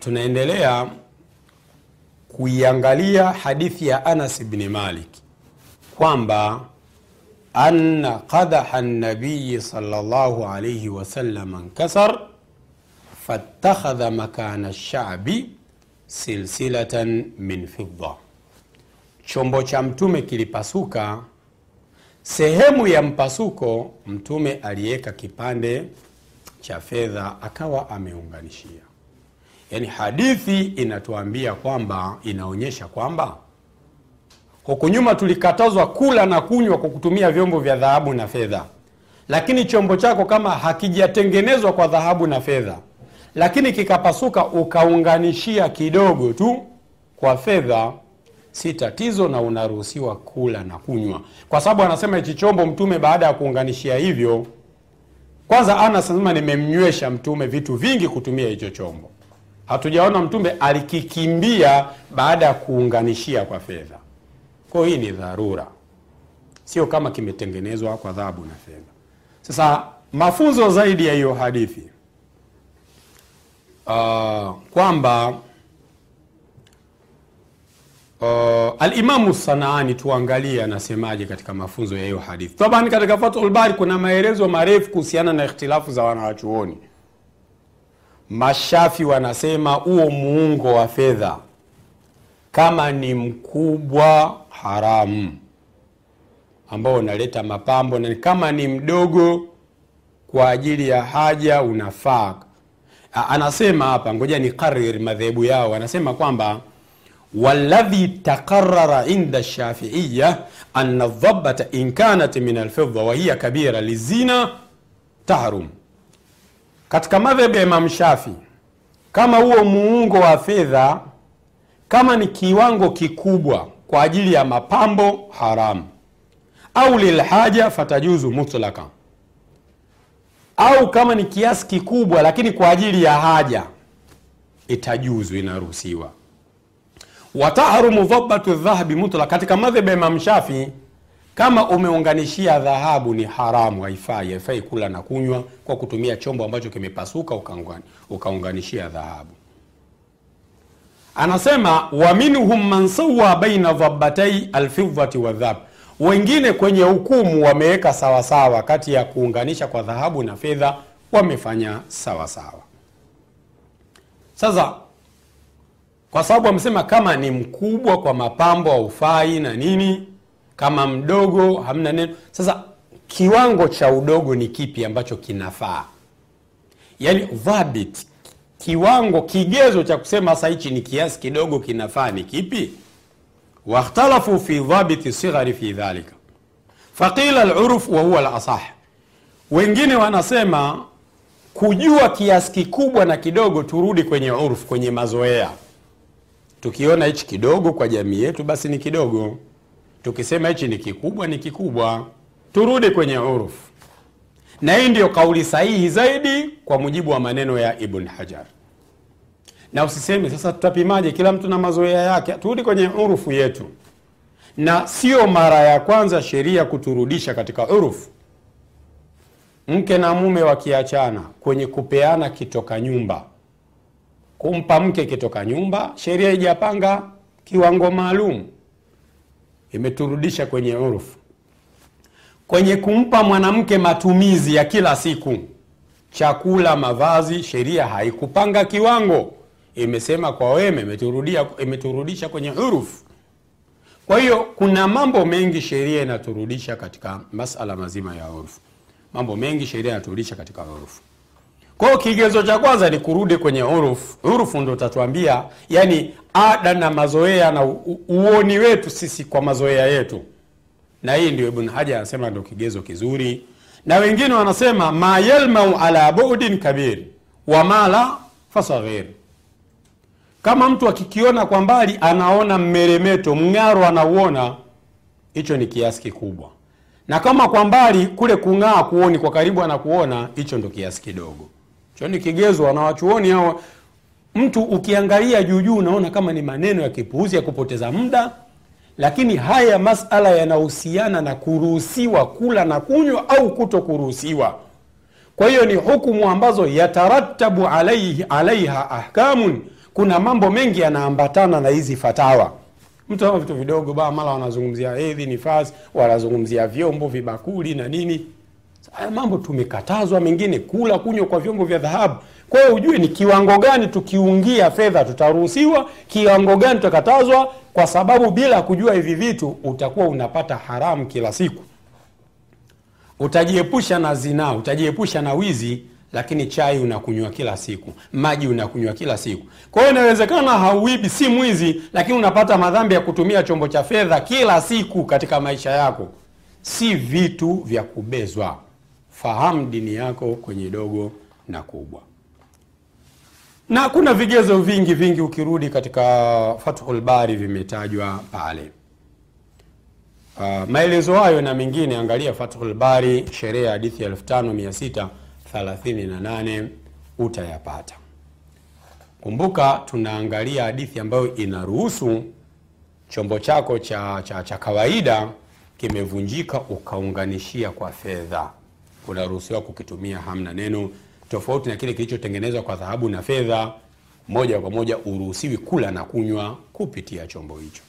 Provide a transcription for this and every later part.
tunaendelea kuiangalia hadithi ya anas bni malik kwamba anna qadaha nabiyi salllahu alaihi wasallam nkasar fattakhadha makana lshabi silsilatan min fidda. Chombo cha mtume kilipasuka sehemu ya mpasuko mtume aliweka kipande cha fedha akawa ameunganishia yaani hadithi inatuambia kwamba inaonyesha kwamba huku nyuma tulikatazwa kula na kunywa kwa kutumia vyombo vya dhahabu na fedha. Lakini chombo chako kama hakijatengenezwa kwa dhahabu na fedha lakini kikapasuka ukaunganishia kidogo tu kwa fedha si tatizo na unaruhusiwa kula na kunywa. Kwa sababu anasema hichi chombo mtume baada ya kuunganishia hivyo kwanza anas anasema nimemnywesha mtume vitu vingi kutumia hicho chombo hatujaona mtume alikikimbia baada ya kuunganishia kwa fedha. Kwao hii ni dharura. Sio kama kimetengenezwa kwa dhahabu na fedha. Sasa mafunzo zaidi ya hiyo hadithi uh, kwamba uh, alimamu sanaani tuangalie anasemaje katika mafunzo ya hiyo hadithi. Taban katika fathul bari kuna maelezo marefu kuhusiana na ikhtilafu za wanawachuoni mashafi wanasema huo muungo wa fedha kama ni mkubwa haramu ambao unaleta mapambo na kama ni mdogo kwa ajili ya haja unafaa. Anasema hapa ngoja ni karir madhehebu yao. Anasema kwamba waladhi taqarara inda shafiiya ana dhabata in kanat min alfidda wahiya kabira lizina tahrum katika madhehebu ya imam shafi kama huo muungo wa fedha kama ni kiwango kikubwa kwa ajili ya mapambo haramu au lilhaja fatajuzu mutlaka au kama ni kiasi kikubwa lakini kwa ajili ya haja itajuzu inaruhusiwa. Watahrumu dhabatu dhahabi mutlaka katika madhhab ya Imam Shafi kama umeunganishia dhahabu ni haramu haifai. Haifai kula na kunywa kwa kutumia chombo ambacho kimepasuka ukaunganishia dhahabu. Anasema wa minhum man sawa baina dhabatai alfidhati wa dhahab wengine kwenye hukumu wameweka sawasawa kati ya kuunganisha kwa dhahabu na fedha wamefanya sawasawa. Sasa kwa sababu amesema kama ni mkubwa kwa mapambo haufai na nini kama mdogo hamna neno. Sasa kiwango cha udogo ni kipi ambacho kinafaa? Yaani dhabit kiwango kigezo cha kusema sasa hichi ni kiasi kidogo kinafaa ni kipi? Wakhtalafu fi dhabiti sighari fi dhalika. Faqila aluruf wa wengine wanasema kujua kiasi kikubwa na kidogo turudi kwenye urfu kwenye mazoea. Tukiona hichi kidogo kwa jamii yetu basi ni kidogo tukisema hichi ni kikubwa ni kikubwa. Turudi kwenye urufu na hii ndiyo kauli sahihi zaidi kwa mujibu wa maneno ya ibn hajar. Na usiseme sasa tutapimaje? Kila mtu na mazoea yake. Turudi kwenye urufu yetu. Na sio mara ya kwanza sheria kuturudisha katika urufu mke na mume wakiachana kwenye kupeana kitoka nyumba. Kumpa mke kitoka nyumba sheria ijapanga kiwango maalum imeturudisha kwenye urufu kwenye kumpa mwanamke matumizi ya kila siku chakula mavazi sheria haikupanga kiwango. Imesema kwa wema imeturudisha kwenye urufu kwa hiyo kuna mambo mengi sheria inaturudisha katika masala mazima ya urufu mambo mengi sheria inaturudisha katika urufu kwa kigezo cha kwanza ni kurudi kwenye urufu urufu ndo utatuambia yani ada na mazoea na uoni wetu sisi kwa mazoea yetu. Na hii ndio ibn hajar anasema ndio kigezo kizuri. Na wengine wanasema ma yalmau ala budin kabir wa fasaghir. Kama mtu akikiona kwa mbali anaona mmeremeto mng'aro anauona hicho ni kiasi kikubwa. Na kama kwa mbali kule kung'aa kuoni kwa karibu anakuona hicho ndo kiasi kidogo hicho ni kigezo wanawachuoni hao mtu ukiangalia juujuu unaona kama ni maneno ya kipuuzi ya kupoteza muda. Lakini haya masala yanahusiana na kuruhusiwa kula na kunywa au kuto kuruhusiwa kwa hiyo ni hukumu ambazo yatarattabu alaiha ahkamun. Kuna mambo mengi yanaambatana na hizi fatawa. Mtu ama vitu vidogo ba mara wanazungumzia hedhi nifasi wanazungumzia vyombo vibakuli na nini haya mambo tumekatazwa mengine kula kunywa kwa vyombo vya dhahabu. Kwa hiyo ujue ni kiwango gani tukiungia fedha tutaruhusiwa kiwango gani tutakatazwa kwa sababu bila kujua hivi vitu utakuwa unapata haramu kila siku. Utajiepusha na zinaa utajiepusha na wizi lakini chai unakunywa kila siku maji unakunywa kila siku. Kwa hiyo inawezekana hauibi si mwizi lakini unapata madhambi ya kutumia chombo cha fedha kila siku katika maisha yako. Si vitu vya kubezwa fahamu dini yako kwenye dogo na kubwa. Na kuna vigezo vingi vingi ukirudi katika fathul bari vimetajwa pale. Uh, maelezo hayo na mengine angalia fathul bari sherehe ya hadithi ya 5638 utayapata. Kumbuka tunaangalia hadithi ambayo inaruhusu chombo chako cha, cha, cha kawaida kimevunjika ukaunganishia kwa fedha unaruhusiwa kukitumia hamna neno tofauti na kile kilichotengenezwa kwa dhahabu na fedha. Moja kwa moja uruhusiwi kula na kunywa kupitia chombo hicho.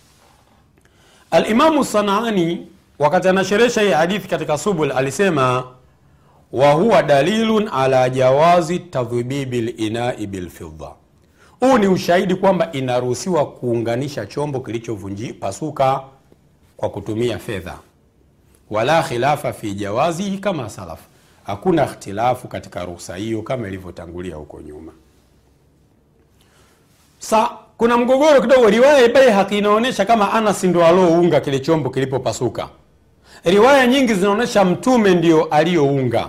Alimamu sanaani wakati anasheresha hii hadithi katika subul alisema wa huwa dalilun ala jawazi tadhibibi linai bilfidda. Huu ni ushahidi kwamba inaruhusiwa kuunganisha chombo kilichovunjipasuka kwa kutumia fedha wala khilafa fi jawazihi kama salaf. Hakuna ikhtilafu katika ruhusa hiyo kama ilivyotangulia huko nyuma. Sa kuna mgogoro kidogo. Riwaya baihaqi inaonyesha kama anas ndo aliounga kile chombo kilipopasuka. Riwaya nyingi zinaonyesha mtume ndio aliyounga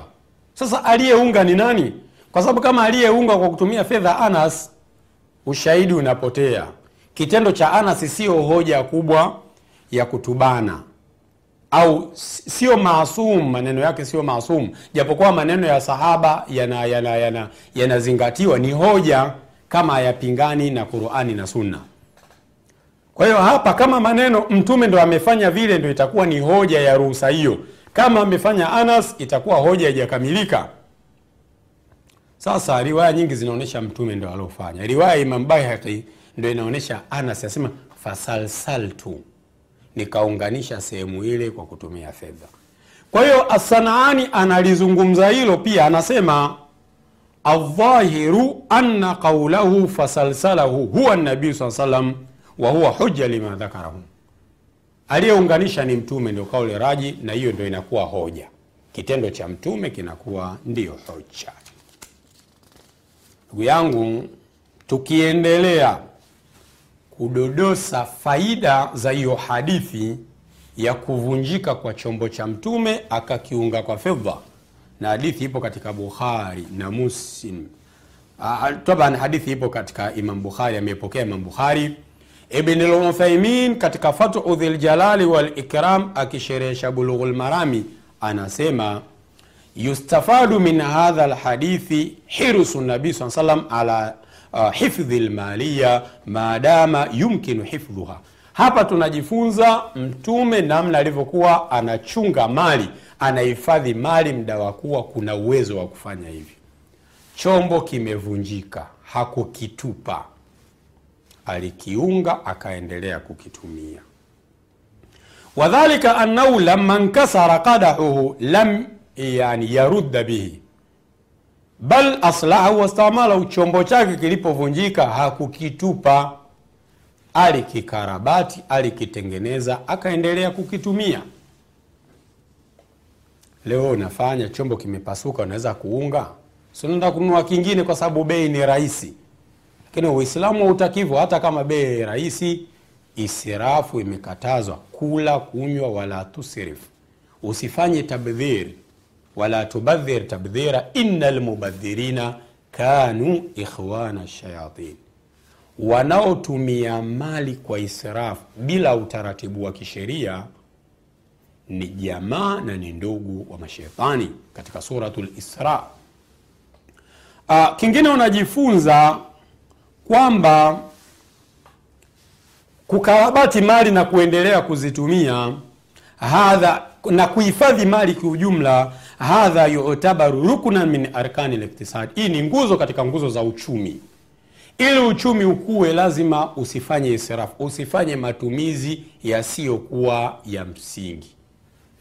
sasa aliyeunga ni nani? Kwa sababu kama aliyeunga kwa kutumia fedha anas ushahidi unapotea. Kitendo cha anas siyo hoja kubwa ya kutubana au sio maasum maneno yake sio maasum. Japokuwa maneno ya sahaba yanazingatiwa yana, yana, yana ni hoja kama hayapingani na qurani na sunna. Kwa hiyo hapa kama maneno mtume ndo amefanya vile ndo itakuwa ni hoja ya ruhusa hiyo. Kama amefanya anas itakuwa hoja haijakamilika. Sasa riwaya nyingi zinaonyesha mtume ndo aliofanya. Riwaya imam baihaqi ndo inaonyesha anas asema fasalsaltu nikaunganisha sehemu ile kwa kutumia fedha. Kwa hiyo asanaani analizungumza hilo pia anasema aldhahiru anna qaulahu fasalsalahu huwa nabii saa salam wa huwa huja lima dhakarahu. Aliyeunganisha ni mtume ndio kauli raji na hiyo ndio inakuwa hoja. Kitendo cha mtume kinakuwa ndiyo hoja. Ndugu yangu tukiendelea kudodosa faida za hiyo hadithi ya kuvunjika kwa chombo cha mtume akakiunga kwa fedha. Na hadithi ipo katika bukhari na muslim. Taban hadithi ipo katika imam bukhari amepokea imam bukhari. Ibn katika fathu dhiljalali walikram akisherehesha bulughulmarami anasema yustafadu min hadha lhadithi hirsu nabii saa salam ala uh, hifdhi lmaliya maadama yumkinu hifdhuha. Hapa tunajifunza mtume namna alivyokuwa anachunga mali anahifadhi mali mda wa kuwa kuna uwezo wa kufanya hivi. Chombo kimevunjika hakukitupa. Alikiunga akaendelea kukitumia. Wadhalika annahu lama nkasara qadahuhu lam yani yarudda bihi bal aslahu wastamalahu chombo chake kilipovunjika hakukitupa. Alikikarabati alikitengeneza akaendelea kukitumia. Leo unafanya chombo kimepasuka unaweza kuunga? Sinaenda kununua kingine kwa sababu bei ni rahisi. Lakini uislamu hautakivu hata kama bei rahisi israfu imekatazwa. Kula kunywa wala tusrif usifanye tabdhir wala tubadhir tabdhira ina lmubadhirina kanu ikhwana shayatin. Wanaotumia mali kwa israfu bila utaratibu wa kisheria ni jamaa na ni ndugu wa mashetani katika suratu lisra uh, kingine unajifunza kwamba kukarabati mali na kuendelea kuzitumia hadha na kuhifadhi mali kiujumla hadha yutabaru ruknan min arkani liktisad hii ni nguzo katika nguzo za uchumi. Ili uchumi ukuwe, lazima usifanye israfu usifanye matumizi yasiyokuwa ya msingi.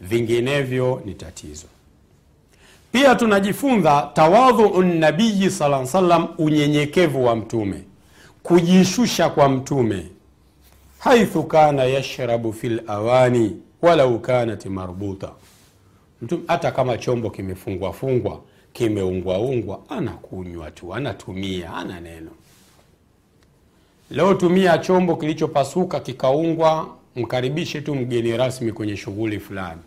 Vinginevyo ni tatizo. Pia tunajifunza tawadhuu nabiyi sala salam unyenyekevu wa mtume kujishusha kwa mtume. Haithu kana yashrabu fi lawani walau kanat marbuta mtume hata kama chombo kimefungwa fungwa kimeungwaungwa anakunywa tu anatumia ana neno. Leo tumia chombo kilichopasuka kikaungwa mkaribishe tu mgeni rasmi kwenye shughuli fulani.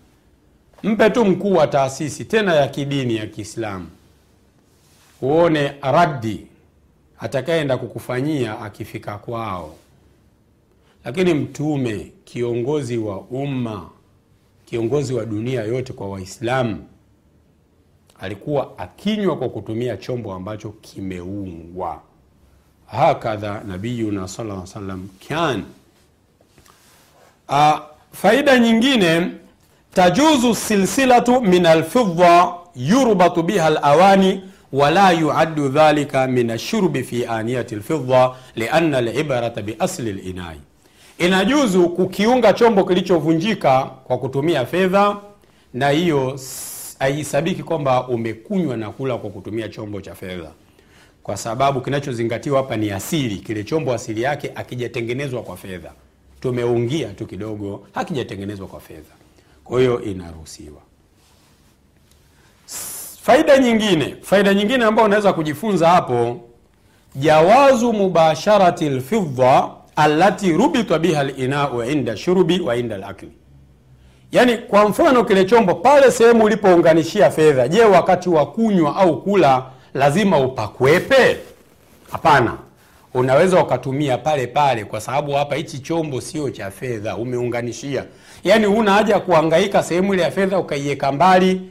Mpe tu mkuu wa taasisi tena ya kidini ya kiislamu. Uone raddi atakayeenda kukufanyia akifika kwao. Lakini mtume kiongozi wa umma kiongozi wa dunia yote kwa waislamu alikuwa akinywa kwa kutumia chombo ambacho kimeungwa. Hakadha nabiyuna sallallahu alaihi wasallam kan. Uh, faida nyingine tajuzu silsilatu min alfidda yurbatu biha alawani wala yuaddu dhalika min ashurbi fi aniyati alfidda lianna alibrata biasli linai inajuzu kukiunga chombo kilichovunjika kwa kutumia fedha na hiyo haihesabiki kwamba umekunywa na kula kwa kutumia chombo cha fedha. Kwa sababu kinachozingatiwa hapa ni asili kile chombo asili yake akijatengenezwa kwa fedha. Tumeungia tu kidogo hakijatengenezwa kwa fedha. Kwa hiyo inaruhusiwa. Faida nyingine faida nyingine ambayo unaweza kujifunza hapo jawazu mubasharati lfidda alati rubita biha linau inda shurubi wa inda lakli yaani kwa mfano kile chombo pale sehemu ulipounganishia fedha je wakati wa kunywa au kula lazima upakwepe? Hapana. Unaweza ukatumia pale pale kwa sababu hapa hichi chombo sio cha fedha umeunganishia. Yaani huna haja ya kuangaika sehemu ile ya fedha ukaiweka mbali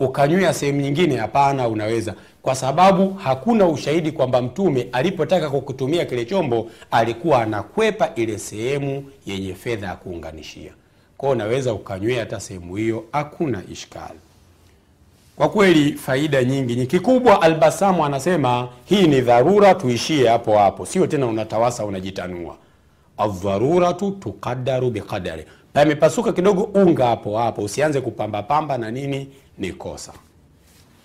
ukanywea sehemu nyingine. Hapana unaweza kwa sababu hakuna ushahidi kwamba mtume alipotaka kukutumia kile chombo alikuwa anakwepa ile sehemu yenye fedha ya kuunganishia. Kwao unaweza ukanywea hata sehemu hiyo hakuna ishkali. Kwa kweli faida nyingi ni kikubwa. Albasamu anasema hii ni dharura tuishie hapo hapo. Sio tena unatawasa unajitanua. Adharuratu tuqadaru biqadari pamepasuka kidogo unga hapo hapo. Usianze kupambapamba na nini ni kosa.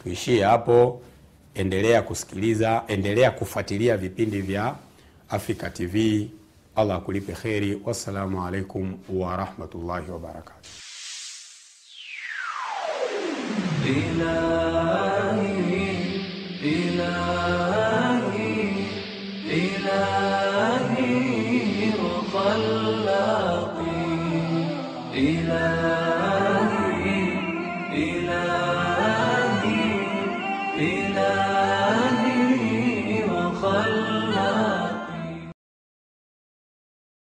Tuishie hapo endelea kusikiliza endelea kufuatilia vipindi vya afrika tv allah akulipe kheri. Wassalamu alaikum warahmatullahi wabarakatu